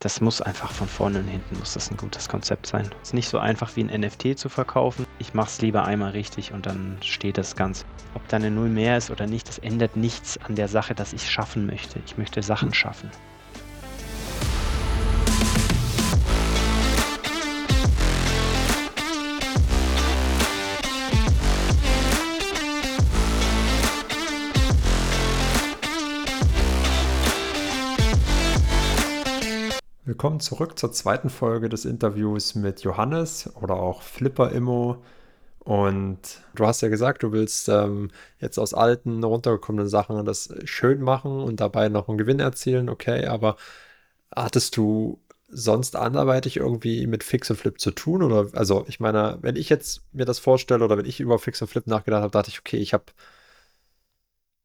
das muss einfach von vorne und hinten muss das ein gutes Konzept sein. Es ist nicht so einfach wie ein NFT zu verkaufen. Ich mache es lieber einmal richtig und dann steht das Ganze. Ob da eine Null mehr ist oder nicht, das ändert nichts an der Sache, dass ich schaffen möchte. Ich möchte Sachen schaffen. Willkommen zurück zur zweiten Folge des Interviews mit Johannes oder auch Flipper Immo. Und du hast ja gesagt, du willst ähm, jetzt aus alten, runtergekommenen Sachen das schön machen und dabei noch einen Gewinn erzielen. Okay, aber hattest du sonst anderweitig irgendwie mit Fix und Flip zu tun? Oder also ich meine, wenn ich jetzt mir das vorstelle oder wenn ich über Fix und Flip nachgedacht habe, dachte ich, okay, ich habe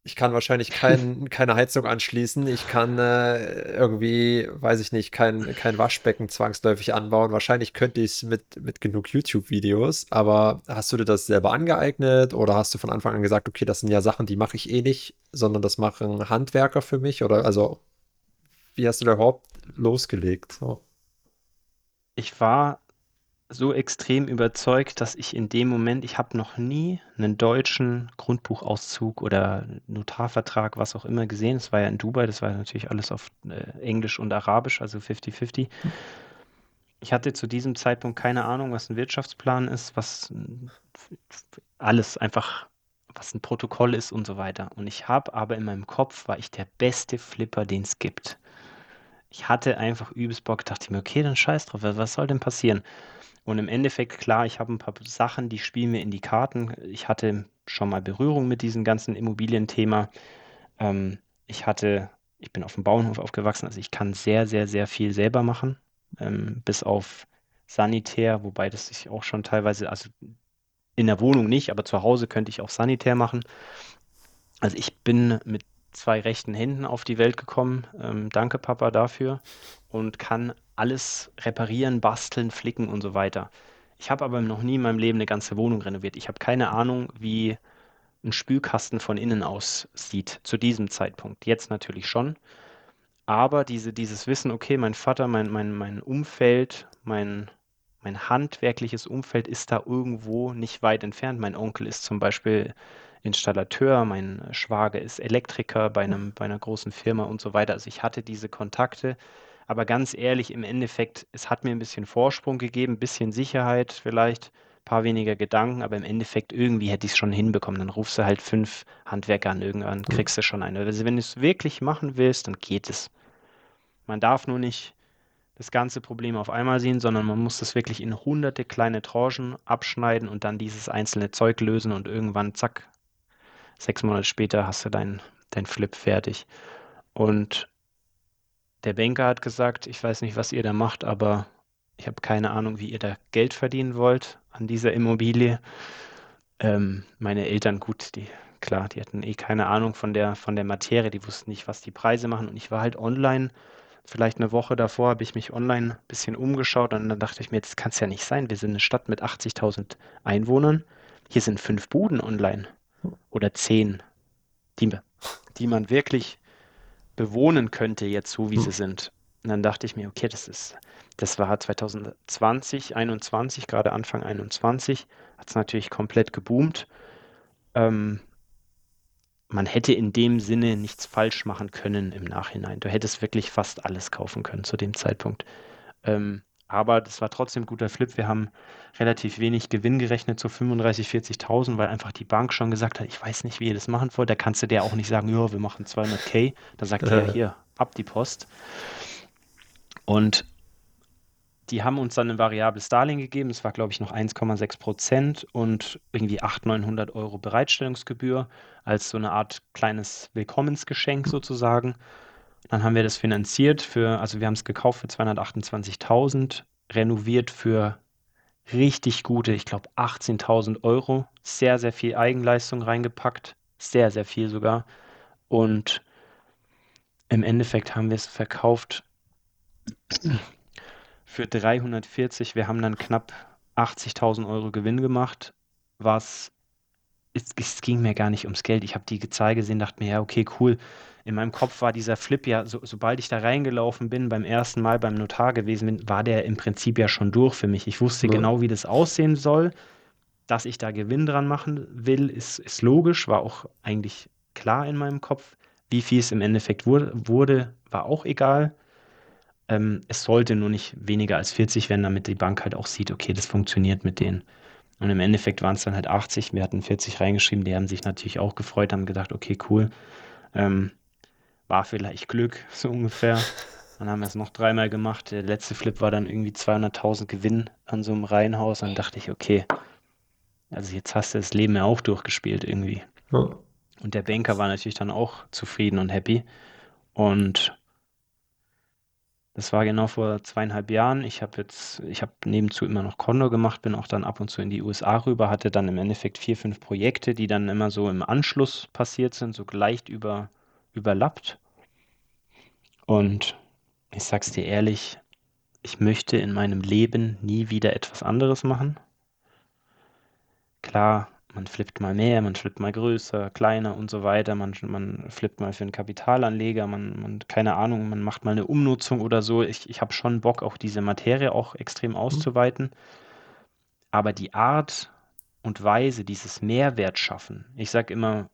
ich kann wahrscheinlich kein, keine Heizung anschließen. Ich kann äh, irgendwie, weiß ich nicht, kein, kein Waschbecken zwangsläufig anbauen. Wahrscheinlich könnte ich es mit, mit genug YouTube-Videos. Aber hast du dir das selber angeeignet oder hast du von Anfang an gesagt, okay, das sind ja Sachen, die mache ich eh nicht, sondern das machen Handwerker für mich? Oder also, wie hast du da überhaupt losgelegt? So. Ich war so extrem überzeugt, dass ich in dem Moment, ich habe noch nie einen deutschen Grundbuchauszug oder Notarvertrag, was auch immer gesehen. Das war ja in Dubai, das war ja natürlich alles auf äh, Englisch und Arabisch, also 50-50. Ich hatte zu diesem Zeitpunkt keine Ahnung, was ein Wirtschaftsplan ist, was alles einfach, was ein Protokoll ist und so weiter. Und ich habe aber in meinem Kopf, war ich der beste Flipper, den es gibt. Ich hatte einfach übelst Bock, dachte mir, okay, dann scheiß drauf, was soll denn passieren? Und im Endeffekt, klar, ich habe ein paar Sachen, die spielen mir in die Karten. Ich hatte schon mal Berührung mit diesem ganzen Immobilienthema. Ähm, ich hatte, ich bin auf dem Bauernhof aufgewachsen, also ich kann sehr, sehr, sehr viel selber machen, ähm, bis auf Sanitär, wobei das sich auch schon teilweise, also in der Wohnung nicht, aber zu Hause könnte ich auch Sanitär machen. Also ich bin mit zwei rechten Händen auf die Welt gekommen. Ähm, danke, Papa, dafür. Und kann alles reparieren, basteln, flicken und so weiter. Ich habe aber noch nie in meinem Leben eine ganze Wohnung renoviert. Ich habe keine Ahnung, wie ein Spülkasten von innen aussieht zu diesem Zeitpunkt. Jetzt natürlich schon. Aber diese, dieses Wissen, okay, mein Vater, mein, mein, mein Umfeld, mein, mein handwerkliches Umfeld ist da irgendwo nicht weit entfernt. Mein Onkel ist zum Beispiel Installateur, mein Schwager ist Elektriker bei, einem, bei einer großen Firma und so weiter. Also ich hatte diese Kontakte aber ganz ehrlich, im Endeffekt, es hat mir ein bisschen Vorsprung gegeben, ein bisschen Sicherheit vielleicht, ein paar weniger Gedanken, aber im Endeffekt irgendwie hätte ich es schon hinbekommen. Dann rufst du halt fünf Handwerker an, irgendwann kriegst du schon eine. Also wenn du es wirklich machen willst, dann geht es. Man darf nur nicht das ganze Problem auf einmal sehen, sondern man muss das wirklich in hunderte kleine Tranchen abschneiden und dann dieses einzelne Zeug lösen und irgendwann, zack, sechs Monate später hast du dein, dein Flip fertig. Und der Banker hat gesagt, ich weiß nicht, was ihr da macht, aber ich habe keine Ahnung, wie ihr da Geld verdienen wollt an dieser Immobilie. Ähm, meine Eltern, gut, die, klar, die hatten eh keine Ahnung von der, von der Materie, die wussten nicht, was die Preise machen. Und ich war halt online, vielleicht eine Woche davor habe ich mich online ein bisschen umgeschaut und dann dachte ich mir, das kann es ja nicht sein. Wir sind eine Stadt mit 80.000 Einwohnern. Hier sind fünf Buden online oder zehn, die, die man wirklich bewohnen könnte, jetzt so wie sie hm. sind. Und dann dachte ich mir, okay, das ist, das war 2020, 21, gerade Anfang 21, hat es natürlich komplett geboomt. Ähm, man hätte in dem Sinne nichts falsch machen können im Nachhinein. Du hättest wirklich fast alles kaufen können zu dem Zeitpunkt. Ähm, aber das war trotzdem guter Flip. Wir haben relativ wenig Gewinn gerechnet, so 35.000, 40.000, weil einfach die Bank schon gesagt hat, ich weiß nicht, wie ihr das machen wollt. Da kannst du der auch nicht sagen, ja, wir machen 200k. Da sagt er, hier, ab die Post. Und die haben uns dann ein variables Darlehen gegeben. Das war, glaube ich, noch 1,6 Prozent und irgendwie 800, 900 Euro Bereitstellungsgebühr als so eine Art kleines Willkommensgeschenk sozusagen. Dann haben wir das finanziert für, also wir haben es gekauft für 228.000, renoviert für richtig gute, ich glaube 18.000 Euro. Sehr, sehr viel Eigenleistung reingepackt. Sehr, sehr viel sogar. Und im Endeffekt haben wir es verkauft für 340. Wir haben dann knapp 80.000 Euro Gewinn gemacht, was es, es ging mir gar nicht ums Geld. Ich habe die Zahl gesehen, dachte mir, ja, okay, cool. In meinem Kopf war dieser Flip ja, so, sobald ich da reingelaufen bin, beim ersten Mal beim Notar gewesen bin, war der im Prinzip ja schon durch für mich. Ich wusste Ja, genau, wie das aussehen soll. Dass ich da Gewinn dran machen will, ist, ist logisch, war auch eigentlich klar in meinem Kopf. Wie viel es im Endeffekt wurde, war auch egal. Ähm, es sollte nur nicht weniger als 40 werden, damit die Bank halt auch sieht, okay, das funktioniert mit denen. Und im Endeffekt waren es dann halt 80. Wir hatten 40 reingeschrieben. Die haben sich natürlich auch gefreut, haben gedacht, okay, cool. Ähm, war vielleicht Glück, so ungefähr. Dann haben wir es noch dreimal gemacht. Der letzte Flip war dann irgendwie 200.000 Gewinn an so einem Reihenhaus. Dann dachte ich, okay, also jetzt hast du das Leben ja auch durchgespielt irgendwie. ja, Und der Banker war natürlich dann auch zufrieden und happy. Und das war genau vor zweieinhalb Jahren. Ich habe jetzt, ich habe nebenzu immer noch Condor gemacht, bin auch dann ab und zu in die USA rüber, hatte dann im Endeffekt vier, fünf Projekte, die dann immer so im Anschluss passiert sind, so leicht über, überlappt. Und ich sag's dir ehrlich, ich möchte in meinem Leben nie wieder etwas anderes machen. Klar, man flippt mal mehr, man flippt mal größer, kleiner und so weiter. Man, man flippt mal für einen Kapitalanleger, man, man, keine Ahnung, man macht mal eine Umnutzung oder so. Ich, ich habe schon Bock, auch diese Materie auch extrem hm, auszuweiten. Aber die Art und Weise, dieses Mehrwert schaffen, ich sage immer,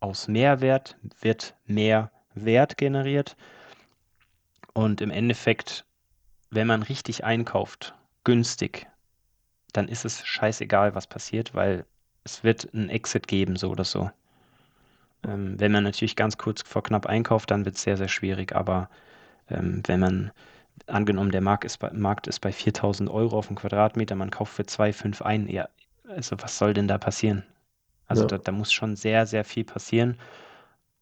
aus Mehrwert wird mehr Wert generiert. Und im Endeffekt, wenn man richtig einkauft, günstig, dann ist es scheißegal, was passiert, weil es wird ein Exit geben, so oder so. Ähm, wenn man natürlich ganz kurz vor knapp einkauft, dann wird es sehr, sehr schwierig. Aber ähm, wenn man, angenommen, der Markt ist bei, Markt ist bei 4000 Euro auf dem Quadratmeter, man kauft für 2,5 ein, ja, also was soll denn da passieren? Also ja, da, da muss schon sehr, sehr viel passieren.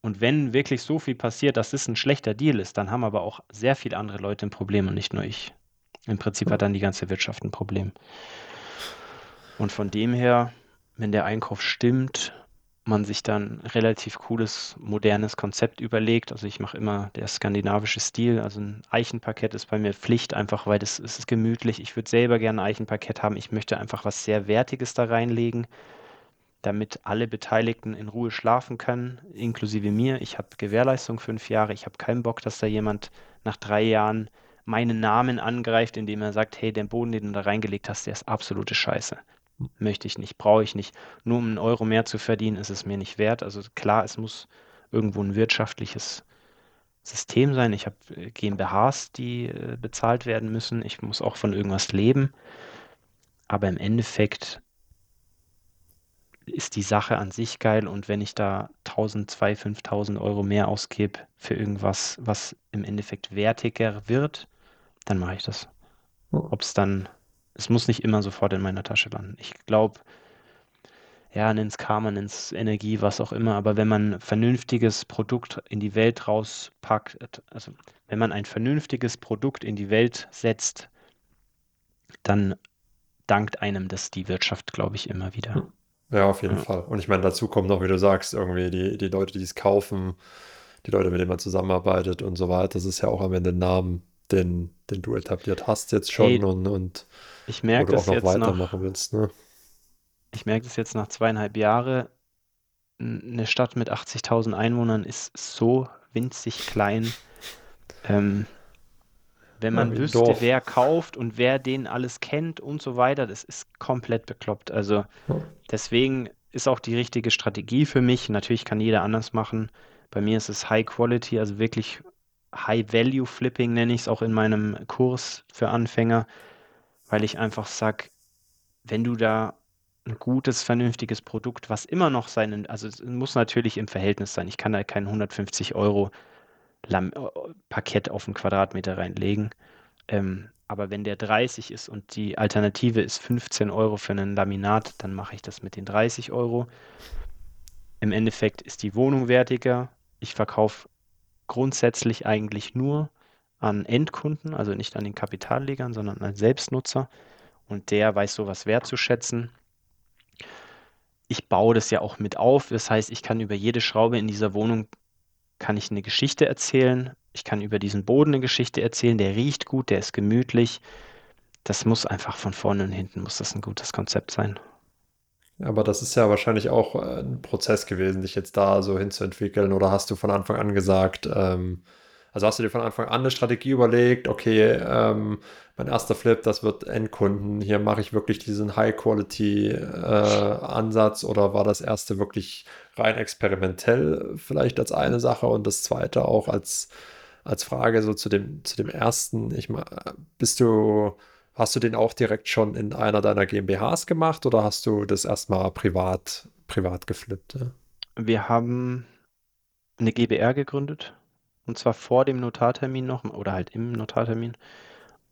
Und wenn wirklich so viel passiert, dass es ein schlechter Deal ist, dann haben aber auch sehr viele andere Leute ein Problem und nicht nur ich. Im Prinzip hat dann die ganze Wirtschaft ein Problem. Und von dem her, wenn der Einkauf stimmt, man sich dann relativ cooles, modernes Konzept überlegt. Also ich mache immer der skandinavische Stil. Also ein Eichenparkett ist bei mir Pflicht, einfach weil das, es ist gemütlich. Ich würde selber gerne ein Eichenparkett haben. Ich möchte einfach was sehr Wertiges da reinlegen, damit alle Beteiligten in Ruhe schlafen können, inklusive mir. Ich habe Gewährleistung fünf Jahre. Ich habe keinen Bock, dass da jemand nach drei Jahren meinen Namen angreift, indem er sagt, hey, der Boden, den du da reingelegt hast, der ist absolute Scheiße. Möchte ich nicht, brauche ich nicht. Nur um einen Euro mehr zu verdienen, ist es mir nicht wert. Also klar, es muss irgendwo ein wirtschaftliches System sein. Ich habe äh, GmbHs, die äh, bezahlt werden müssen. Ich muss auch von irgendwas leben. Aber im Endeffekt ist die Sache an sich geil und wenn ich da 1000, 2000, 5000 Euro mehr ausgebe für irgendwas, was im Endeffekt wertiger wird, dann mache ich das. ja, Ob es dann, es muss nicht immer sofort in meiner Tasche landen. Ich glaube, ja, nenn's Karma, nenn's Energie, was auch immer, aber wenn man ein vernünftiges Produkt in die Welt rauspackt, also wenn man ein vernünftiges Produkt in die Welt setzt, dann dankt einem das die Wirtschaft, glaube ich, immer wieder. hm. Ja, auf jeden Ja. Fall. Und ich meine, dazu kommt noch, wie du sagst, irgendwie die, die Leute, die es kaufen, die Leute, mit denen man zusammenarbeitet und so weiter. Das ist ja auch am Ende ein Name, den, den du etabliert hast jetzt schon Ey, und, und ich merke das noch jetzt weitermachen nach, willst, ne? ich merke das jetzt nach zweieinhalb Jahren. Eine Stadt mit 80.000 Einwohnern ist so winzig klein. Ähm, wenn Ja, man ein wüsste, Dorf. wer kauft und wer den alles kennt und so weiter, das ist komplett bekloppt. Also Ja, deswegen ist auch die richtige Strategie für mich. Natürlich kann jeder anders machen. Bei mir ist es High Quality, also wirklich High Value Flipping nenne ich es auch in meinem Kurs für Anfänger, weil ich einfach sage, wenn du da ein gutes, vernünftiges Produkt, was immer noch seinen, also es muss natürlich im Verhältnis sein. Ich kann da kein 150 Euro Lam äh, Parkett auf einen Quadratmeter reinlegen. Ähm, aber wenn der 30 ist und die Alternative ist 15 Euro für einen Laminat, dann mache ich das mit den 30 Euro. Im Endeffekt ist die Wohnung wertiger. Ich verkaufe grundsätzlich eigentlich nur an Endkunden, also nicht an den Kapitallegern, sondern an Selbstnutzer. Und der weiß sowas wertzuschätzen. Ich baue das ja auch mit auf. Das heißt, ich kann über jede Schraube in dieser Wohnung kann ich eine Geschichte erzählen. Ich kann über diesen Boden eine Geschichte erzählen. Der riecht gut, der ist gemütlich. Das muss einfach von vorne und hinten muss das ein gutes Konzept sein. Aber das ist ja wahrscheinlich auch äh, ein Prozess gewesen, dich jetzt da so hinzuentwickeln. Oder hast du von Anfang an gesagt, ähm, also hast du dir von Anfang an eine Strategie überlegt, okay, ähm, mein erster Flip, das wird Endkunden, hier mache ich wirklich diesen High-Quality-Ansatz äh, oder war das erste wirklich rein experimentell vielleicht als eine Sache? Und das zweite auch als, als Frage so zu dem, zu dem ersten, ich mal, bist du, hast du den auch direkt schon in einer deiner GmbHs gemacht oder hast du das erstmal privat, privat geflippt? Ja? Wir haben eine GbR gegründet und zwar vor dem Notartermin noch oder halt im Notartermin.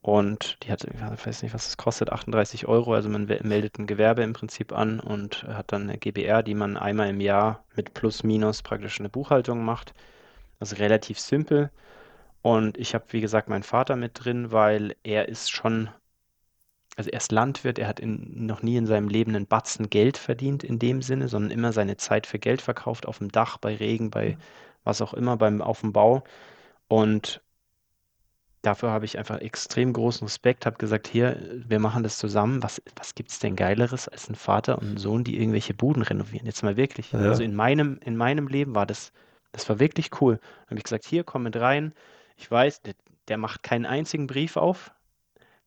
Und die hat, ich weiß nicht, was es kostet, 38 Euro. Also man meldet ein Gewerbe im Prinzip an und hat dann eine GbR, die man einmal im Jahr mit Plus, Minus praktisch eine Buchhaltung macht. Also relativ simpel. Und ich habe, wie gesagt, meinen Vater mit drin, weil er ist schon, also er ist Landwirt, er hat in, noch nie in seinem Leben einen Batzen Geld verdient in dem Sinne, sondern immer seine Zeit für Geld verkauft, auf dem Dach, bei Regen, bei was auch immer, beim, auf dem Bau. Und dafür habe ich einfach extrem großen Respekt, habe gesagt, hier, wir machen das zusammen. Was, was gibt es denn Geileres als ein Vater und ein Sohn, die irgendwelche Buden renovieren? Jetzt mal wirklich. Ja. Also in meinem, in meinem Leben war das, das war wirklich cool. Dann habe ich gesagt, hier, komm mit rein. Ich weiß, der, der macht keinen einzigen Brief auf.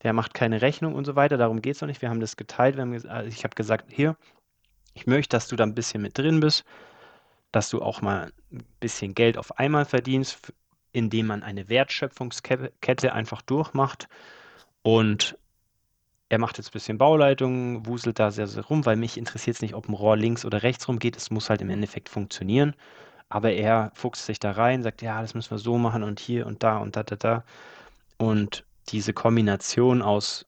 Der macht keine Rechnung und so weiter. Darum geht es noch nicht. Wir haben das geteilt. Haben, also ich habe gesagt, hier, ich möchte, dass du da ein bisschen mit drin bist dass du auch mal ein bisschen Geld auf einmal verdienst, indem man eine Wertschöpfungskette einfach durchmacht. Und er macht jetzt ein bisschen Bauleitung, wuselt da sehr, sehr rum, weil mich interessiert es nicht, ob ein Rohr links oder rechts rum geht. Es muss halt im Endeffekt funktionieren. Aber er fuchst sich da rein, sagt, ja, das müssen wir so machen und hier und da und da, da, da. Und diese Kombination aus,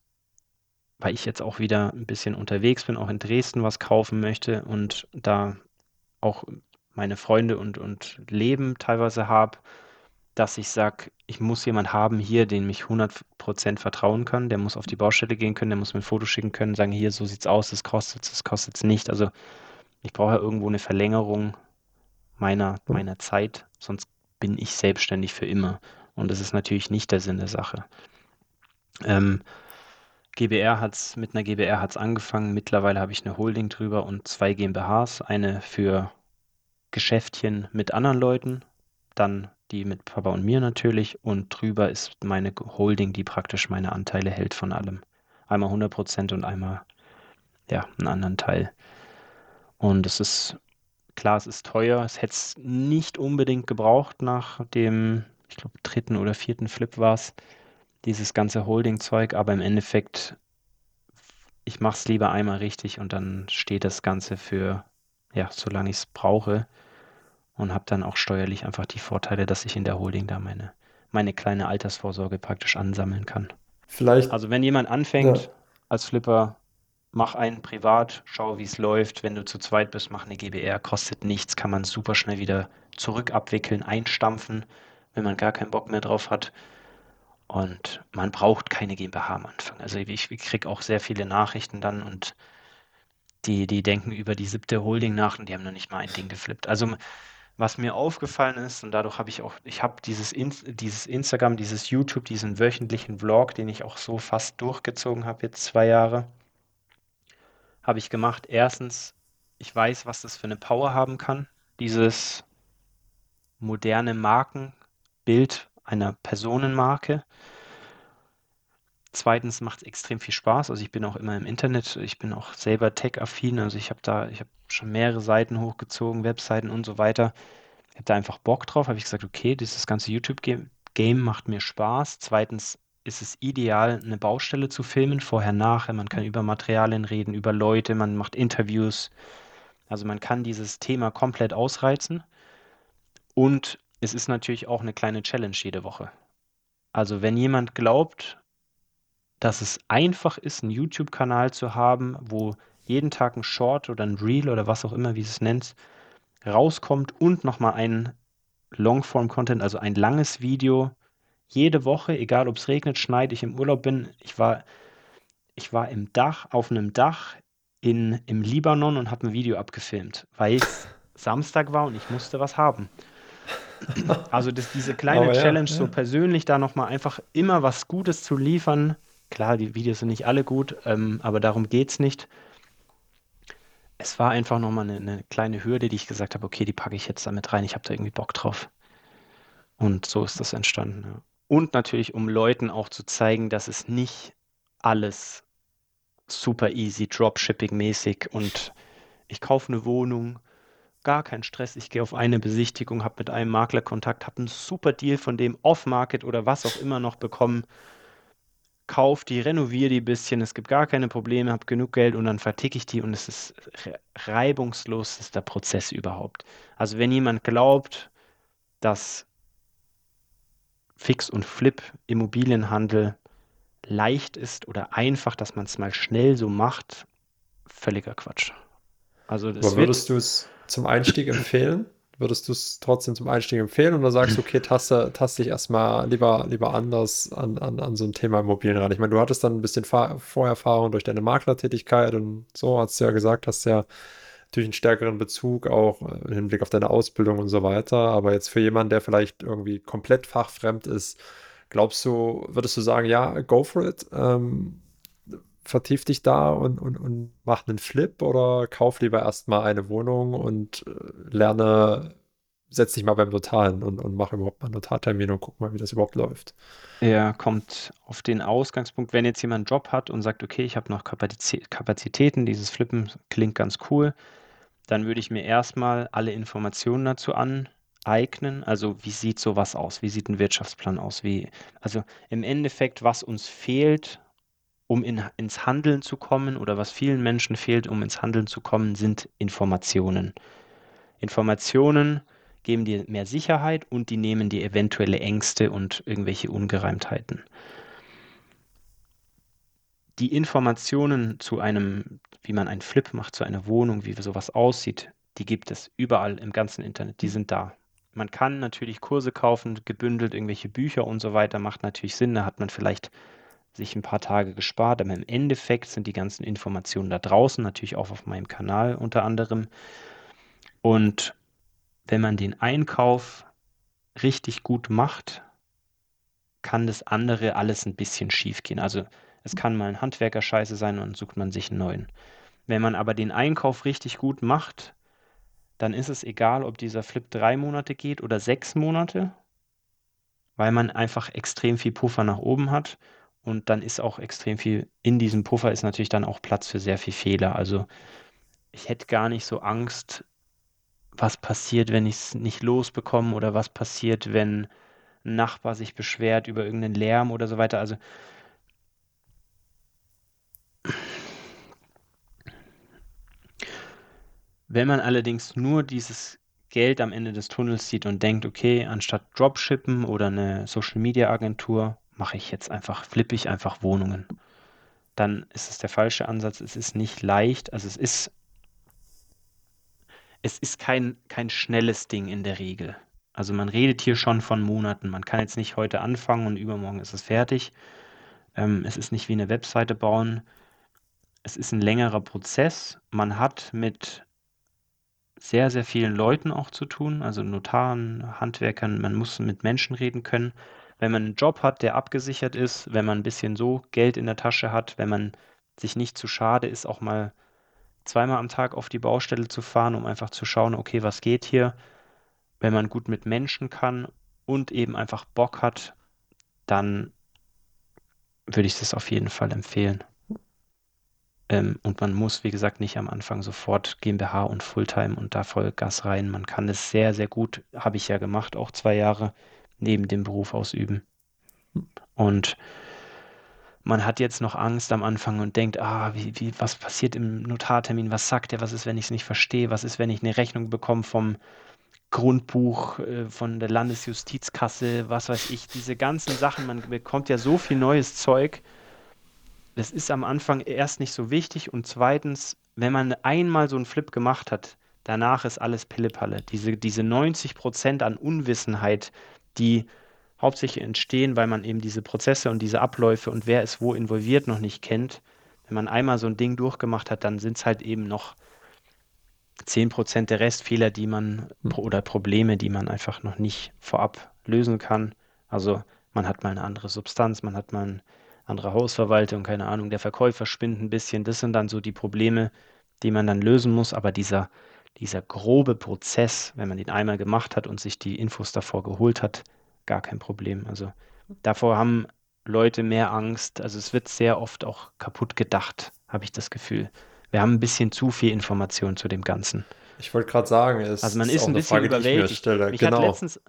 weil ich jetzt auch wieder ein bisschen unterwegs bin, auch in Dresden was kaufen möchte und da auch meine Freunde und, und Leben teilweise habe, dass ich sage, ich muss jemanden haben hier, den ich 100% vertrauen kann. Der muss auf die Baustelle gehen können, der muss mir ein Foto schicken können, sagen, hier, so sieht's aus, das kostet das kostet es nicht. Also ich brauche ja irgendwo eine Verlängerung meiner, meiner Zeit, sonst bin ich selbstständig für immer. Und das ist natürlich nicht der Sinn der Sache. Ähm, GBR hat's, mit einer GBR hat es angefangen. Mittlerweile habe ich eine Holding drüber und zwei GmbHs. Eine für Geschäftchen mit anderen Leuten, dann die mit Papa und mir natürlich und drüber ist meine Holding, die praktisch meine Anteile hält von allem. Einmal 100% und einmal, ja, einen anderen Teil. Und es ist, klar, es ist teuer. Es hätte es nicht unbedingt gebraucht nach dem, ich glaube, dritten oder vierten Flip war es, dieses ganze Holding-Zeug, aber im Endeffekt, ich mache es lieber einmal richtig und dann steht das Ganze für, ja, solange ich es brauche und habe dann auch steuerlich einfach die Vorteile, dass ich in der Holding da meine, meine kleine Altersvorsorge praktisch ansammeln kann. Vielleicht. Also wenn jemand anfängt ja. als Flipper, mach einen privat, schau, wie es läuft. Wenn du zu zweit bist, mach eine GBR, kostet nichts, kann man super schnell wieder zurückabwickeln, einstampfen, wenn man gar keinen Bock mehr drauf hat. Und man braucht keine GmbH am Anfang. Also ich, ich kriege auch sehr viele Nachrichten dann und die, die denken über die siebte Holding nach und die haben noch nicht mal ein Ding geflippt. Also was mir aufgefallen ist, und dadurch habe ich auch, ich habe dieses, In dieses Instagram, dieses YouTube, diesen wöchentlichen Vlog, den ich auch so fast durchgezogen habe, jetzt zwei Jahre, habe ich gemacht. Erstens, ich weiß, was das für eine Power haben kann. Dieses moderne Markenbild einer Personenmarke. Zweitens macht es extrem viel Spaß. Also ich bin auch immer im Internet, ich bin auch selber tech-affin. Also ich habe da, ich habe schon mehrere Seiten hochgezogen, Webseiten und so weiter. Ich habe da einfach Bock drauf. Habe ich gesagt, okay, dieses ganze YouTube-Game macht mir Spaß. Zweitens ist es ideal, eine Baustelle zu filmen, vorher, nachher. Man kann über Materialien reden, über Leute, man macht Interviews. Also man kann dieses Thema komplett ausreizen. Und es ist natürlich auch eine kleine Challenge jede Woche. Also wenn jemand glaubt, dass es einfach ist, einen YouTube-Kanal zu haben, wo jeden Tag ein Short oder ein Reel oder was auch immer, wie es nennt, rauskommt und nochmal ein Longform-Content, also ein langes Video, jede Woche, egal ob es regnet, schneit, ich im Urlaub bin. Ich war, ich war im Dach, auf einem Dach in, im Libanon und habe ein Video abgefilmt, weil es Samstag war und ich musste was haben. Also das, diese kleine ja, Challenge, ja. so persönlich da nochmal einfach immer was Gutes zu liefern, Klar, die Videos sind nicht alle gut, ähm, aber darum geht es nicht. es war einfach nochmal eine, eine kleine Hürde, die ich gesagt habe, okay, die packe ich jetzt damit rein. Ich habe da irgendwie Bock drauf. Und so ist das entstanden. Ja. Und natürlich, um Leuten auch zu zeigen, dass es nicht alles super easy, Dropshipping-mäßig und ich kaufe eine Wohnung, gar kein Stress, ich gehe auf eine Besichtigung, habe mit einem Makler Kontakt, habe einen super Deal von dem Off-Market oder was auch immer noch bekommen, kauf die, renoviere die ein bisschen, es gibt gar keine Probleme, habe genug Geld und dann verticke ich die und es ist reibungslos, ist der Prozess überhaupt. Also wenn jemand glaubt, dass Fix- und Flip-Immobilienhandel leicht ist oder einfach, dass man es mal schnell so macht, völliger Quatsch. Also Aber würdest du es zum Einstieg empfehlen? Würdest du es trotzdem zum Einstieg empfehlen oder sagst du, okay, taste, taste dich erstmal lieber, lieber anders an, an, an so ein Thema Immobilien ran? Ich meine, du hattest dann ein bisschen Vorerfahrung durch deine Maklertätigkeit und so, hast du ja gesagt, hast ja natürlich einen stärkeren Bezug auch im Hinblick auf deine Ausbildung und so weiter. Aber jetzt für jemanden, der vielleicht irgendwie komplett fachfremd ist, glaubst du, würdest du sagen, ja, go for it? Ähm, vertief dich da und, und, und mach einen Flip oder kauf lieber erstmal eine Wohnung und äh, lerne, setz dich mal beim Notar hin und, und mach überhaupt mal einen Notartermin und guck mal, wie das überhaupt läuft. Ja, kommt auf den Ausgangspunkt, wenn jetzt jemand einen Job hat und sagt, okay, ich habe noch Kapazitäten, dieses Flippen klingt ganz cool, dann würde ich mir erstmal alle Informationen dazu aneignen. Also wie sieht sowas aus? Wie sieht ein Wirtschaftsplan aus? Wie, also im Endeffekt, was uns fehlt, um in, ins Handeln zu kommen oder was vielen Menschen fehlt, um ins Handeln zu kommen, sind Informationen. Informationen geben dir mehr Sicherheit und die nehmen dir eventuelle Ängste und irgendwelche Ungereimtheiten. Die Informationen zu einem, wie man einen Flip macht, zu einer Wohnung, wie sowas aussieht, die gibt es überall im ganzen Internet. Die sind da. Man kann natürlich Kurse kaufen, gebündelt irgendwelche Bücher und so weiter, macht natürlich Sinn. Da hat man vielleicht sich ein paar Tage gespart, aber im Endeffekt sind die ganzen Informationen da draußen, natürlich auch auf meinem Kanal unter anderem. Und wenn man den Einkauf richtig gut macht, kann das andere alles ein bisschen schief gehen. Also es kann mal ein Handwerker scheiße sein und sucht man sich einen neuen. Wenn man aber den Einkauf richtig gut macht, dann ist es egal, ob dieser Flip drei Monate geht oder sechs Monate, weil man einfach extrem viel Puffer nach oben hat und dann ist auch extrem viel, in diesem Puffer ist natürlich dann auch Platz für sehr viel Fehler. Also ich hätte gar nicht so Angst, was passiert, wenn ich es nicht losbekomme oder was passiert, wenn ein Nachbar sich beschwert über irgendeinen Lärm oder so weiter. Also wenn man allerdings nur dieses Geld am Ende des Tunnels sieht und denkt, okay, anstatt Dropshippen oder eine Social Media Agentur mache ich jetzt einfach, flippe ich einfach Wohnungen. Dann ist es der falsche Ansatz. Es ist nicht leicht. Also es ist, es ist kein, kein schnelles Ding in der Regel. Also man redet hier schon von Monaten. Man kann jetzt nicht heute anfangen und übermorgen ist es fertig. Ähm, es ist nicht wie eine Webseite bauen. Es ist ein längerer Prozess. Man hat mit sehr, sehr vielen Leuten auch zu tun, also Notaren, Handwerkern. Man muss mit Menschen reden können wenn man einen Job hat, der abgesichert ist, wenn man ein bisschen so Geld in der Tasche hat, wenn man sich nicht zu schade ist, auch mal zweimal am Tag auf die Baustelle zu fahren, um einfach zu schauen, okay, was geht hier, wenn man gut mit Menschen kann und eben einfach Bock hat, dann würde ich das auf jeden Fall empfehlen. Ähm, und man muss, wie gesagt, nicht am Anfang sofort GmbH und Fulltime und da Vollgas rein. Man kann es sehr, sehr gut, habe ich ja gemacht, auch zwei Jahre neben dem Beruf ausüben. Und man hat jetzt noch Angst am Anfang und denkt, ah, wie, wie, was passiert im Notartermin? Was sagt er? Was ist, wenn ich es nicht verstehe? Was ist, wenn ich eine Rechnung bekomme vom Grundbuch, äh, von der Landesjustizkasse? Was weiß ich? Diese ganzen Sachen, man bekommt ja so viel neues Zeug. Das ist am Anfang erst nicht so wichtig und zweitens, wenn man einmal so einen Flip gemacht hat, danach ist alles Pillepalle. Diese, diese 90 Prozent an Unwissenheit, die hauptsächlich entstehen, weil man eben diese Prozesse und diese Abläufe und wer ist wo involviert noch nicht kennt. Wenn man einmal so ein Ding durchgemacht hat, dann sind es halt eben noch 10% der Restfehler, die man hm. oder Probleme, die man einfach noch nicht vorab lösen kann. Also man hat mal eine andere Substanz, man hat mal eine andere Hausverwaltung, keine Ahnung, der Verkäufer spinnt ein bisschen. Das sind dann so die Probleme, die man dann lösen muss, aber dieser, dieser grobe Prozess, wenn man den einmal gemacht hat und sich die Infos davor geholt hat, gar kein Problem. Also davor haben Leute mehr Angst. Also es wird sehr oft auch kaputt gedacht, habe ich das Gefühl. Wir haben ein bisschen zu viel Information zu dem Ganzen. Ich wollte gerade sagen, es Also man ist ist ein eine bisschen Frage, die ich mir überwältigt. Mich hat Genau. letztens,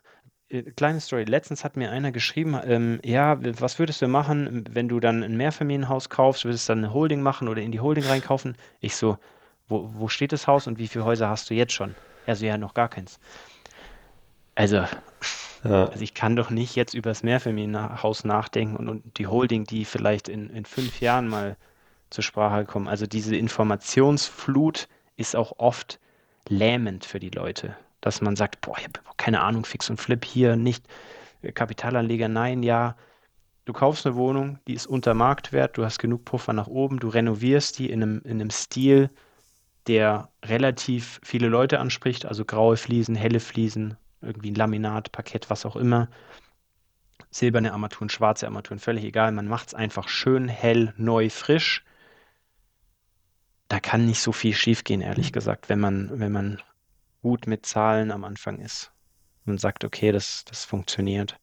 äh, kleine Story, letztens hat mir einer geschrieben, ähm, ja, was würdest du machen, wenn du dann ein Mehrfamilienhaus kaufst, würdest du dann eine Holding machen oder in die Holding reinkaufen? Ich so, wo, wo steht das Haus und wie viele Häuser hast du jetzt schon? Er so, ja, noch gar keins. Also, Ja. also ich kann doch nicht jetzt über das Mehrfamilienhaus nachdenken und, und die Holding, die vielleicht in, in fünf Jahren mal zur Sprache kommen. Also diese Informationsflut ist auch oft lähmend für die Leute, dass man sagt, boah, ich habe keine Ahnung, Fix und Flip hier nicht, Kapitalanleger, nein, ja. Du kaufst eine Wohnung, die ist unter Marktwert, du hast genug Puffer nach oben, du renovierst die in einem, in einem Stil, der relativ viele Leute anspricht, also graue Fliesen, helle Fliesen, irgendwie ein Laminat, Parkett, was auch immer, silberne Armaturen, schwarze Armaturen, völlig egal. Man macht es einfach schön, hell, neu, frisch. Da kann nicht so viel schiefgehen, ehrlich gesagt, wenn man, wenn man gut mit Zahlen am Anfang ist und sagt, okay, das, das funktioniert.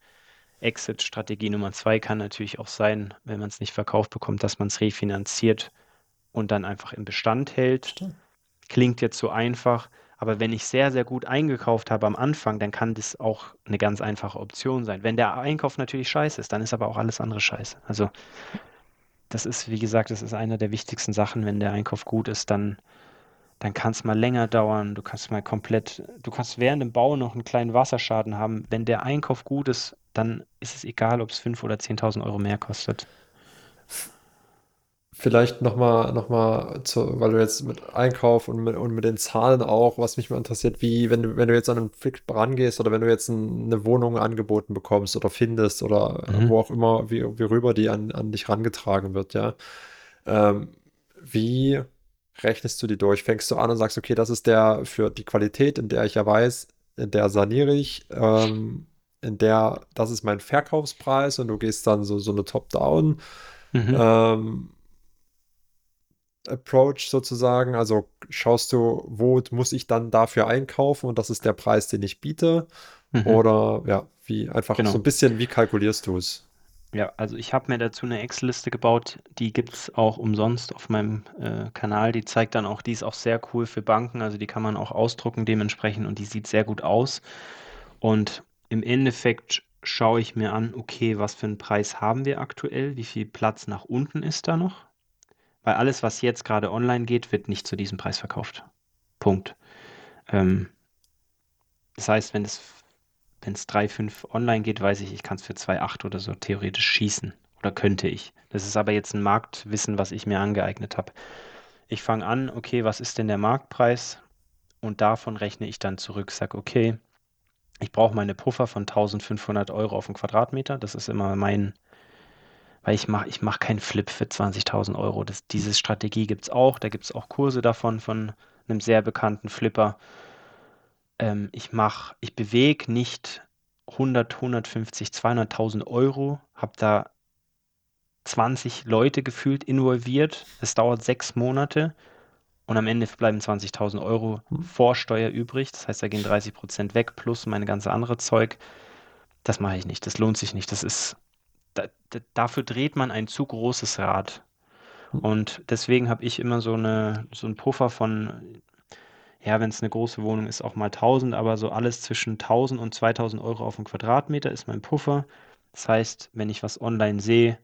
Exit-Strategie Nummer zwei kann natürlich auch sein, wenn man es nicht verkauft bekommt, dass man es refinanziert und dann einfach im Bestand hält. Stimmt. Klingt jetzt so einfach, aber wenn ich sehr, sehr gut eingekauft habe am Anfang, dann kann das auch eine ganz einfache Option sein. Wenn der Einkauf natürlich scheiße ist, dann ist aber auch alles andere scheiße. Also das ist, wie gesagt, das ist eine der wichtigsten Sachen. Wenn der Einkauf gut ist, dann, dann kann es mal länger dauern. Du kannst mal komplett, du kannst während dem Bau noch einen kleinen Wasserschaden haben. Wenn der Einkauf gut ist, dann ist es egal, ob es 5.000 oder 10.000 Euro mehr kostet. Vielleicht nochmal, noch mal zu, weil du jetzt mit Einkauf und mit, und mit den Zahlen auch, was mich mal interessiert, wie, wenn du, wenn du jetzt an einen Flip rangehst oder wenn du jetzt ein, eine Wohnung angeboten bekommst oder findest oder Mhm. wo auch immer, wie, wie rüber die an, an dich rangetragen wird, ja. Ähm, wie rechnest du die durch? Fängst du an und sagst, okay, das ist der für die Qualität, in der ich ja weiß, in der saniere ich, ähm, in der, das ist mein Verkaufspreis und du gehst dann so, so eine Top-Down. Mhm. Ähm, Approach sozusagen. Also schaust du, wo muss ich dann dafür einkaufen und das ist der Preis, den ich biete. Mhm. Oder ja, wie einfach Genau. so ein bisschen, wie kalkulierst du es? Ja, also ich habe mir dazu eine Excel-Liste gebaut, die gibt es auch umsonst auf meinem äh, Kanal. Die zeigt dann auch, die ist auch sehr cool für Banken, also die kann man auch ausdrucken dementsprechend und die sieht sehr gut aus. Und im Endeffekt schaue ich mir an, okay, was für einen Preis haben wir aktuell, wie viel Platz nach unten ist da noch? Weil alles, was jetzt gerade online geht, wird nicht zu diesem Preis verkauft. Punkt. Ähm, das heißt, wenn es wenn es 3,5 online geht, weiß ich, ich kann es für 2,8 oder so theoretisch schießen. Oder könnte ich. Das ist aber jetzt ein Marktwissen, was ich mir angeeignet habe. Ich fange an, okay, was ist denn der Marktpreis? Und davon rechne ich dann zurück, sage, okay, ich brauche meine Puffer von 1500 Euro auf den Quadratmeter. Das ist immer mein, weil ich mache ich mach keinen Flip für 20.000 Euro. Das, diese Strategie gibt es auch. Da gibt es auch Kurse davon von einem sehr bekannten Flipper ähm, ich mache, ich bewege nicht 100, 150, 200.000 Euro, habe da 20 Leute gefühlt involviert. Es dauert sechs Monate und am Ende bleiben 20.000 Euro Hm. Vorsteuer übrig. Das heißt, da gehen 30 Prozent weg plus meine ganze andere Zeug. Das mache ich nicht. Das lohnt sich nicht. Das ist, da, da, dafür dreht man ein zu großes Rad. Hm. Und deswegen habe ich immer so eine, so einen Puffer von, ja, wenn es eine große Wohnung ist, auch mal 1000, aber so alles zwischen 1000 und 2000 Euro auf den Quadratmeter ist mein Puffer. Das heißt, wenn ich was online sehe,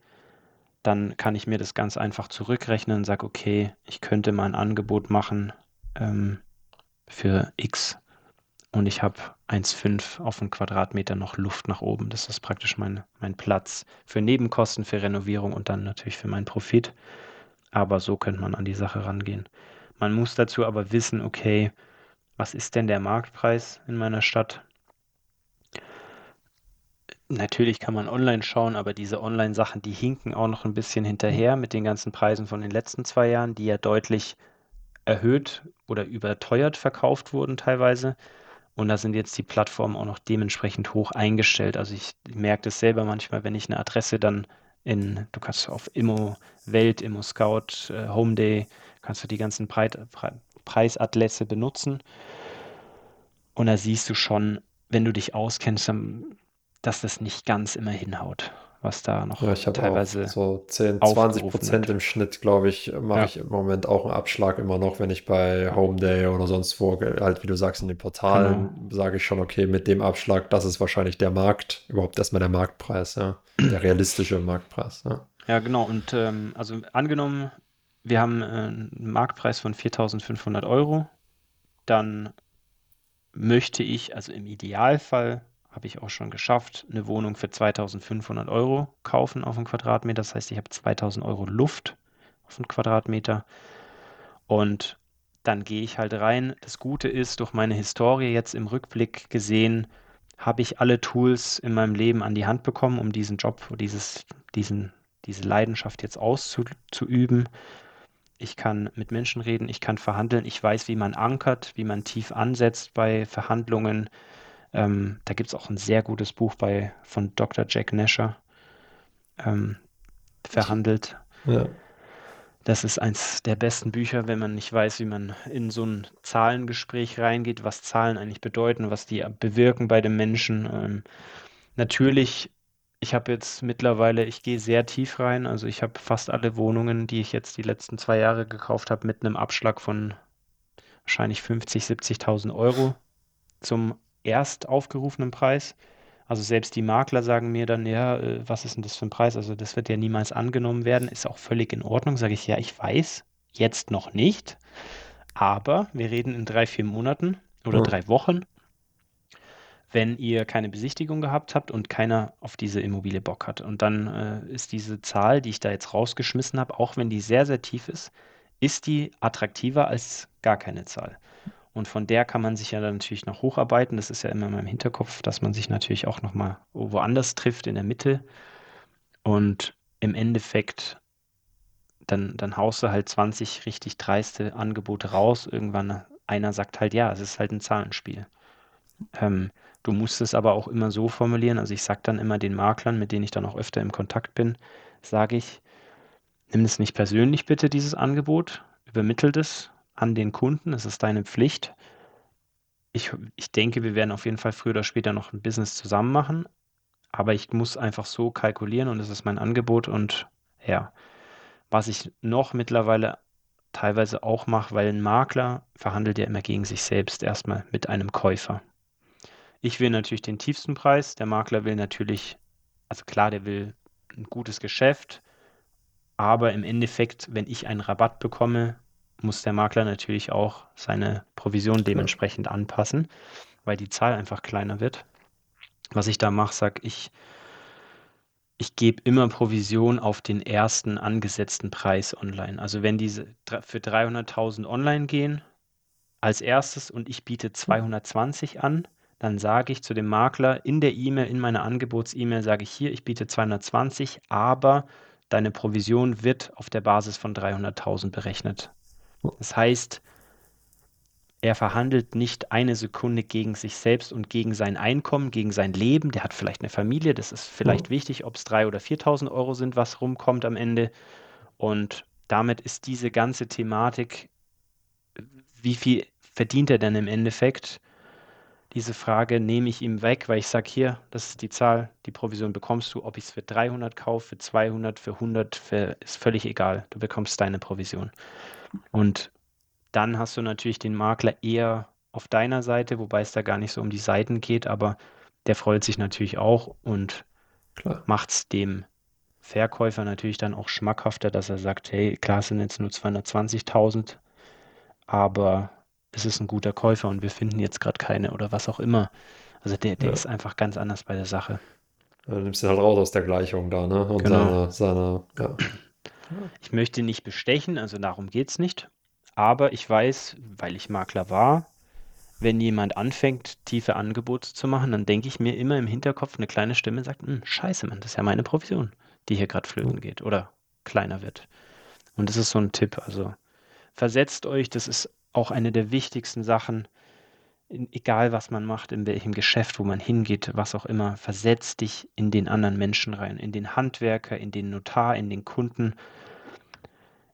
dann kann ich mir das ganz einfach zurückrechnen und sage, okay, ich könnte mal ein Angebot machen ähm, für X und ich habe 1,5 auf den Quadratmeter noch Luft nach oben. Das ist praktisch mein, mein Platz für Nebenkosten, für Renovierung und dann natürlich für meinen Profit. Aber so könnte man an die Sache rangehen. Man muss dazu aber wissen, okay, was ist denn der Marktpreis in meiner Stadt? Natürlich kann man online schauen, aber diese Online-Sachen, die hinken auch noch ein bisschen hinterher mit den ganzen Preisen von den letzten zwei Jahren, die ja deutlich erhöht oder überteuert verkauft wurden teilweise. Und da sind jetzt die Plattformen auch noch dementsprechend hoch eingestellt. Also ich merke das selber manchmal, wenn ich eine Adresse dann in, du kannst auf Immo Welt, Immo Scout, äh, Home Day kannst du die ganzen Breit, Preisatlässe benutzen. Und da siehst du schon, wenn du dich auskennst, dass das nicht ganz immer hinhaut, was da noch Ja, ich habe teilweise auch so 10, 20 aufgerufen Prozent im Schnitt, glaube ich, mache Ja, ich im Moment auch einen Abschlag immer noch, wenn ich bei ja, Homeday oder sonst wo, halt wie du sagst, in den genau. Portalen sage ich schon, okay, mit dem Abschlag, das ist wahrscheinlich der Markt, überhaupt erstmal der Marktpreis, ja. Der realistische Marktpreis, ja. Ja, genau. Und ähm, also angenommen, wir haben äh, einen Marktpreis von 4.500 Euro, dann möchte ich, also im Idealfall habe ich auch schon geschafft, eine Wohnung für 2.500 Euro kaufen auf einen Quadratmeter. Das heißt, ich habe 2.000 Euro Luft auf einen Quadratmeter. Und dann gehe ich halt rein. Das Gute ist, durch meine Historie jetzt im Rückblick gesehen, habe ich alle Tools in meinem Leben an die Hand bekommen, um diesen Job, dieses, diesen, diese Leidenschaft jetzt auszuüben. Ich kann mit Menschen reden, ich kann verhandeln, ich weiß, wie man ankert, wie man tief ansetzt bei Verhandlungen. Ähm, da gibt es auch ein sehr gutes Buch bei, von Dr. Jack Nasher, ähm, verhandelt. ja, Das ist eins der besten Bücher, wenn man nicht weiß, wie man in so ein Zahlengespräch reingeht, was Zahlen eigentlich bedeuten, was die bewirken bei dem Menschen. Ähm, natürlich, ich habe jetzt mittlerweile, ich gehe sehr tief rein. Also ich habe fast alle Wohnungen, die ich jetzt die letzten zwei Jahre gekauft habe, mit einem Abschlag von wahrscheinlich 50, 70.000 Euro zum erst aufgerufenen Preis. Also selbst die Makler sagen mir dann, ja, äh, was ist denn das für ein Preis? Also das wird ja niemals angenommen werden, ist auch völlig in Ordnung. Sage ich, ja, ich weiß, jetzt noch nicht, aber wir reden in drei, vier Monaten oder ja, drei Wochen, wenn ihr keine Besichtigung gehabt habt und keiner auf diese Immobilie Bock hat. Und dann äh, ist diese Zahl, die ich da jetzt rausgeschmissen habe, auch wenn die sehr, sehr tief ist, ist die attraktiver als gar keine Zahl. Und von der kann man sich ja dann natürlich noch hocharbeiten. Das ist ja immer in meinem Hinterkopf, dass man sich natürlich auch noch mal woanders trifft in der Mitte. Und im Endeffekt, dann, dann haust du halt 20 richtig dreiste Angebote raus. Irgendwann einer sagt halt, ja, es ist halt ein Zahlenspiel. Ähm, du musst es aber auch immer so formulieren. Also ich sage dann immer den Maklern, mit denen ich dann auch öfter im Kontakt bin, sage ich, nimm es nicht persönlich bitte, dieses Angebot, übermittel das an den Kunden, es ist deine Pflicht. Ich, ich denke, wir werden auf jeden Fall früher oder später noch ein Business zusammen machen, aber ich muss einfach so kalkulieren und das ist mein Angebot. Und ja, was ich noch mittlerweile teilweise auch mache, weil ein Makler verhandelt ja immer gegen sich selbst erstmal mit einem Käufer. Ich will natürlich den tiefsten Preis, der Makler will natürlich, also klar, der will ein gutes Geschäft, aber im Endeffekt, wenn ich einen Rabatt bekomme, muss der Makler natürlich auch seine Provision dementsprechend anpassen, weil die Zahl einfach kleiner wird. Was ich da mache, sag ich, ich gebe immer Provision auf den ersten angesetzten Preis online. Also wenn diese für 300.000 online gehen als erstes und ich biete 220 an, dann sage ich zu dem Makler in der E-Mail, in meiner Angebots-E-Mail, sage ich hier, ich biete 220, aber deine Provision wird auf der Basis von 300.000 berechnet. Das heißt, er verhandelt nicht eine Sekunde gegen sich selbst und gegen sein Einkommen, gegen sein Leben. Der hat vielleicht eine Familie, das ist vielleicht wichtig, ob es 3.000 oder 4.000 Euro sind, was rumkommt am Ende. Und damit ist diese ganze Thematik, wie viel verdient er denn im Endeffekt? Diese Frage nehme ich ihm weg, weil ich sage, hier, das ist die Zahl, die Provision bekommst du, ob ich es für 300 kaufe, für 200, für 100, für, ist völlig egal. Du bekommst deine Provision. Und dann hast du natürlich den Makler eher auf deiner Seite, wobei es da gar nicht so um die Seiten geht, aber der freut sich natürlich auch und macht es dem Verkäufer natürlich dann auch schmackhafter, dass er sagt, hey, klar es sind jetzt nur 220.000, aber es ist ein guter Käufer und wir finden jetzt gerade keine oder was auch immer. Also der, der ja. ist einfach ganz anders bei der Sache. Du nimmst ihn halt raus aus der Gleichung da, ne? Und Genau. seine, seine, ja, Ich möchte nicht bestechen, also darum geht es nicht. Aber ich weiß, weil ich Makler war, wenn jemand anfängt, tiefe Angebote zu machen, dann denke ich mir immer im Hinterkopf, eine kleine Stimme sagt, "Hm, scheiße, Mann, das ist ja meine Provision, die hier gerade flöten geht oder kleiner wird. Und das ist so ein Tipp. Also versetzt euch, das ist auch eine der wichtigsten Sachen, egal was man macht, in welchem Geschäft, wo man hingeht, was auch immer, versetzt dich in den anderen Menschen rein, in den Handwerker, in den Notar, in den Kunden.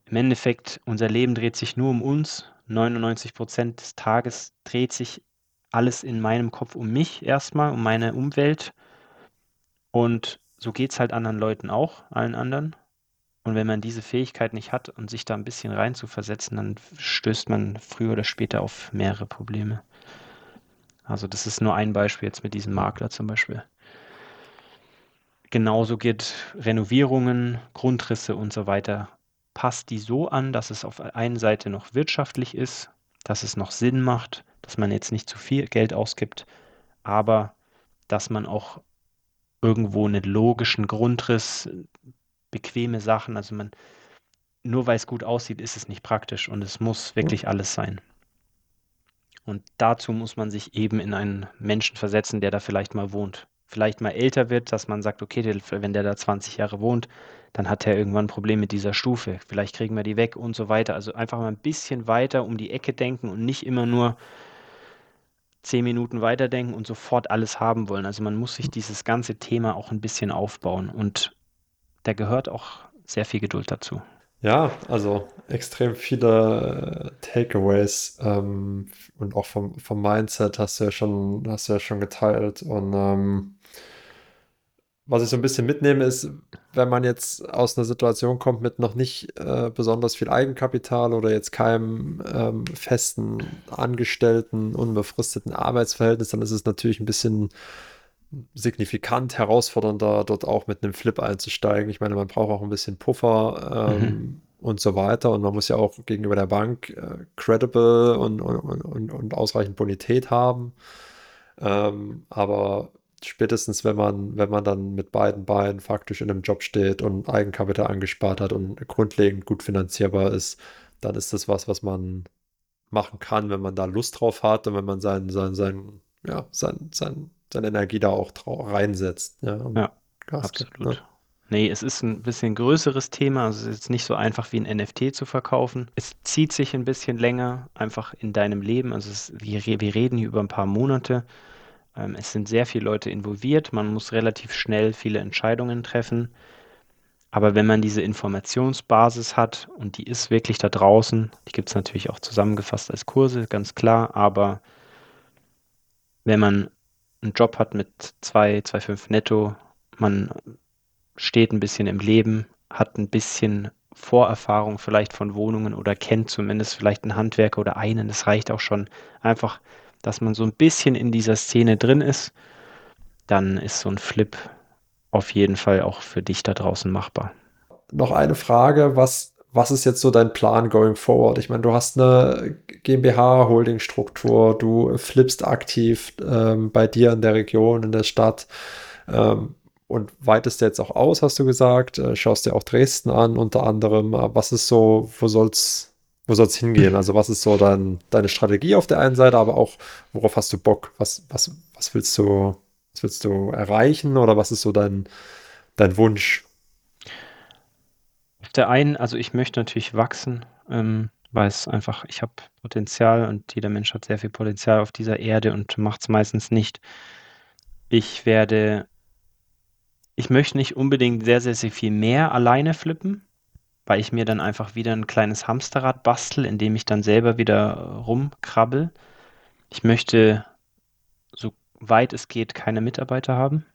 Im Endeffekt, unser Leben dreht sich nur um uns. 99 Prozent des Tages dreht sich alles in meinem Kopf um mich erstmal, um meine Umwelt. Und so geht es halt anderen Leuten auch, allen anderen. Und wenn man diese Fähigkeit nicht hat und sich da ein bisschen rein zu versetzen, dann stößt man früher oder später auf mehrere Probleme. Also das ist nur ein Beispiel jetzt mit diesem Makler zum Beispiel. Genauso geht Renovierungen, Grundrisse und so weiter. Passt die so an, dass es auf der einen Seite noch wirtschaftlich ist, dass es noch Sinn macht, dass man jetzt nicht zu viel Geld ausgibt, aber dass man auch irgendwo einen logischen Grundriss, bequeme Sachen, also man, nur weil es gut aussieht, ist es nicht praktisch und es muss wirklich alles sein. Und dazu muss man sich eben in einen Menschen versetzen, der da vielleicht mal wohnt. Vielleicht mal älter wird, dass man sagt, okay, wenn der da 20 Jahre wohnt, dann hat er irgendwann ein Problem mit dieser Stufe. Vielleicht kriegen wir die weg und so weiter. Also einfach mal ein bisschen weiter um die Ecke denken und nicht immer nur zehn Minuten weiterdenken und sofort alles haben wollen. Also man muss sich dieses ganze Thema auch ein bisschen aufbauen und da gehört auch sehr viel Geduld dazu. Ja, also extrem viele äh, Takeaways ähm, und auch vom, vom Mindset hast du ja schon, hast du ja schon geteilt. Und ähm, was ich so ein bisschen mitnehme, ist, wenn man jetzt aus einer Situation kommt mit noch nicht äh, besonders viel Eigenkapital oder jetzt keinem ähm, festen Angestellten, unbefristeten Arbeitsverhältnis, dann ist es natürlich ein bisschen signifikant herausfordernder, dort auch mit einem Flip einzusteigen. Ich meine, man braucht auch ein bisschen Puffer ähm, mhm. und so weiter. Und man muss ja auch gegenüber der Bank äh, credible und, und, und, und, ausreichend Bonität haben. Ähm, aber spätestens, wenn man, wenn man dann mit beiden Beinen faktisch in einem Job steht und Eigenkapital angespart hat und grundlegend gut finanzierbar ist, dann ist das was, was man machen kann, wenn man da Lust drauf hat und wenn man sein, sein, sein, ja, sein, sein seine Energie da auch reinsetzt. Ja, ja absolut. Gibt, ne? Nee, es ist ein bisschen größeres Thema. Also es ist jetzt nicht so einfach wie ein NFT zu verkaufen. Es zieht sich ein bisschen länger einfach in deinem Leben. Also es, wir, wir reden hier über ein paar Monate. Ähm, es sind sehr viele Leute involviert. Man muss relativ schnell viele Entscheidungen treffen. Aber wenn man diese Informationsbasis hat und die ist wirklich da draußen, die gibt es natürlich auch zusammengefasst als Kurse, ganz klar. Aber wenn man einen Job hat mit 2, 2,5 netto, man steht ein bisschen im Leben, hat ein bisschen Vorerfahrung vielleicht von Wohnungen oder kennt zumindest vielleicht einen Handwerker oder einen. Das reicht auch schon einfach, dass man so ein bisschen in dieser Szene drin ist. Dann ist so ein Flip auf jeden Fall auch für dich da draußen machbar. Noch eine Frage, was was ist jetzt so dein Plan going forward? Ich meine, du hast eine GmbH-Holding-Struktur, du flippst aktiv ähm, bei dir in der Region, in der Stadt ähm, und weitest jetzt auch aus, hast du gesagt, äh, schaust dir auch Dresden an unter anderem. Was ist so, wo soll's wo soll es hingehen? Also was ist so dein, deine Strategie auf der einen Seite, aber auch worauf hast du Bock? Was, was, was willst du, was willst du erreichen oder was ist so dein, dein Wunsch? Auf der einen, also ich möchte natürlich wachsen, ähm, weil es einfach, ich habe Potenzial und jeder Mensch hat sehr viel Potenzial auf dieser Erde und macht es meistens nicht. Ich werde, ich möchte nicht unbedingt sehr, sehr, sehr viel mehr alleine flippen, weil ich mir dann einfach wieder ein kleines Hamsterrad bastel, in dem ich dann selber wieder rumkrabbel. Ich möchte, so weit es geht, keine Mitarbeiter haben.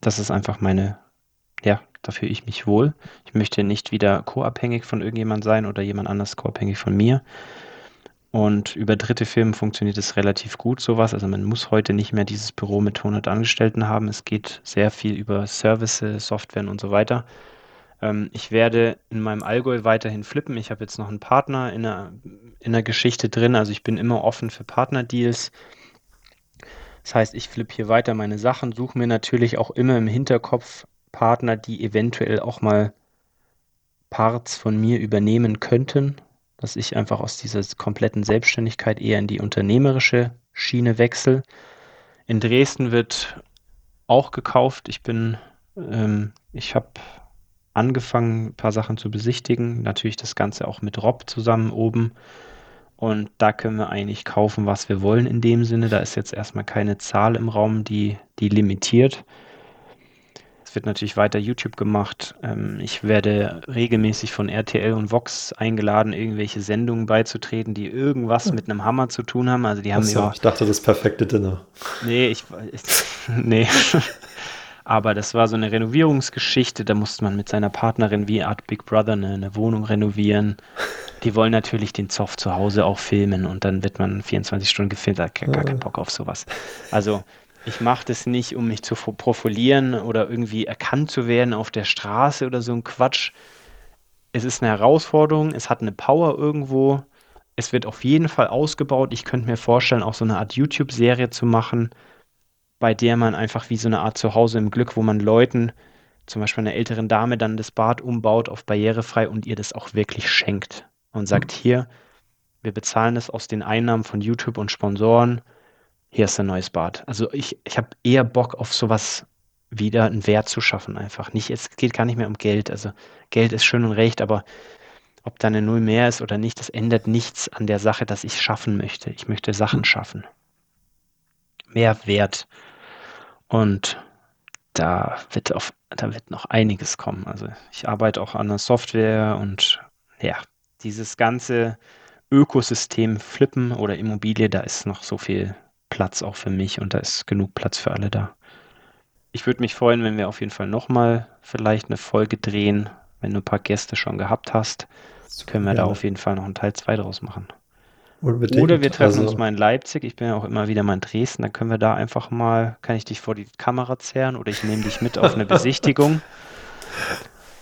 Das ist einfach meine ja, da fühle ich mich wohl. Ich möchte nicht wieder co-abhängig von irgendjemand sein oder jemand anders co-abhängig von mir. Und über dritte Firmen funktioniert es relativ gut, sowas. Also man muss heute nicht mehr dieses Büro mit 100 Angestellten haben. Es geht sehr viel über Services, Software und so weiter. Ähm, ich werde in meinem Allgäu weiterhin flippen. Ich habe jetzt noch einen Partner in der, in der Geschichte drin. Also ich bin immer offen für Partnerdeals. Das heißt, ich flippe hier weiter meine Sachen, suche mir natürlich auch immer im Hinterkopf Partner, die eventuell auch mal Parts von mir übernehmen könnten, dass ich einfach aus dieser kompletten Selbstständigkeit eher in die unternehmerische Schiene wechsle. In Dresden wird auch gekauft. Ich bin, ähm, ich habe angefangen, ein paar Sachen zu besichtigen. Natürlich das Ganze auch mit Rob zusammen oben. Und da können wir eigentlich kaufen, was wir wollen in dem Sinne. Da ist jetzt erstmal keine Zahl im Raum, die, die limitiert es wird natürlich weiter YouTube gemacht. Ähm, ich werde regelmäßig von RTL und Vox eingeladen, irgendwelche Sendungen beizutreten, die irgendwas mit einem Hammer zu tun haben. Also die haben Achso, ja. ich dachte, das perfekte Dinner. Nee, ich, ich nee. Aber das war so eine Renovierungsgeschichte. Da musste man mit seiner Partnerin wie Art Big Brother eine, eine Wohnung renovieren. Die wollen natürlich den Zoff zu Hause auch filmen und dann wird man 24 Stunden gefilmt. Da hat gar, keinen Bock auf sowas. Also ich mache das nicht, um mich zu profilieren oder irgendwie erkannt zu werden auf der Straße oder so ein Quatsch. Es ist eine Herausforderung, es hat eine Power irgendwo. Es wird auf jeden Fall ausgebaut. Ich könnte mir vorstellen, auch so eine Art YouTube-Serie zu machen, bei der man einfach wie so eine Art Zuhause im Glück, wo man Leuten, zum Beispiel einer älteren Dame, dann das Bad umbaut auf barrierefrei und ihr das auch wirklich schenkt und sagt, hier, wir bezahlen das aus den Einnahmen von YouTube und Sponsoren hier ist ein neues Bad. Also ich, ich habe eher Bock auf sowas wieder einen Wert zu schaffen einfach. Nicht, es geht gar nicht mehr um Geld. Also Geld ist schön und recht, aber ob da eine Null mehr ist oder nicht, das ändert nichts an der Sache, dass ich schaffen möchte. Ich möchte Sachen schaffen. Mehr Wert. Und da wird auf, da wird noch einiges kommen. Also ich arbeite auch an der Software und ja, dieses ganze Ökosystem Flippen oder Immobilie, da ist noch so viel Platz auch für mich und da ist genug Platz für alle da. Ich würde mich freuen, wenn wir auf jeden Fall nochmal vielleicht eine Folge drehen. Wenn du ein paar Gäste schon gehabt hast, können wir ja. da auf jeden Fall noch einen Teil 2 draus machen. Unbedingt. Oder wir treffen also, uns mal in Leipzig. Ich bin ja auch immer wieder mal in Dresden. Dann können wir da einfach mal, kann ich dich vor die Kamera zerren oder ich nehme dich mit auf eine Besichtigung.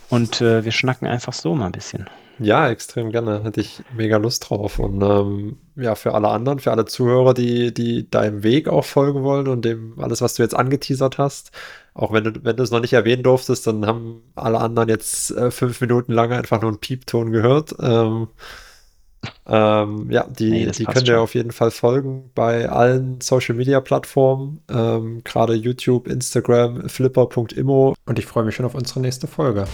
Und äh, wir schnacken einfach so mal ein bisschen. Ja, extrem gerne. Hätte ich mega Lust drauf. Und ähm, ja, für alle anderen, für alle Zuhörer, die, die deinem Weg auch folgen wollen und dem alles, was du jetzt angeteasert hast, auch wenn du, wenn du es noch nicht erwähnen durftest, dann haben alle anderen jetzt äh, fünf Minuten lang einfach nur einen Piepton gehört. Ähm, ähm, ja, die, nee, die könnt ihr auf jeden Fall folgen bei allen Social Media Plattformen, ähm, gerade YouTube, Instagram, flipper.immo. Und ich freue mich schon auf unsere nächste Folge.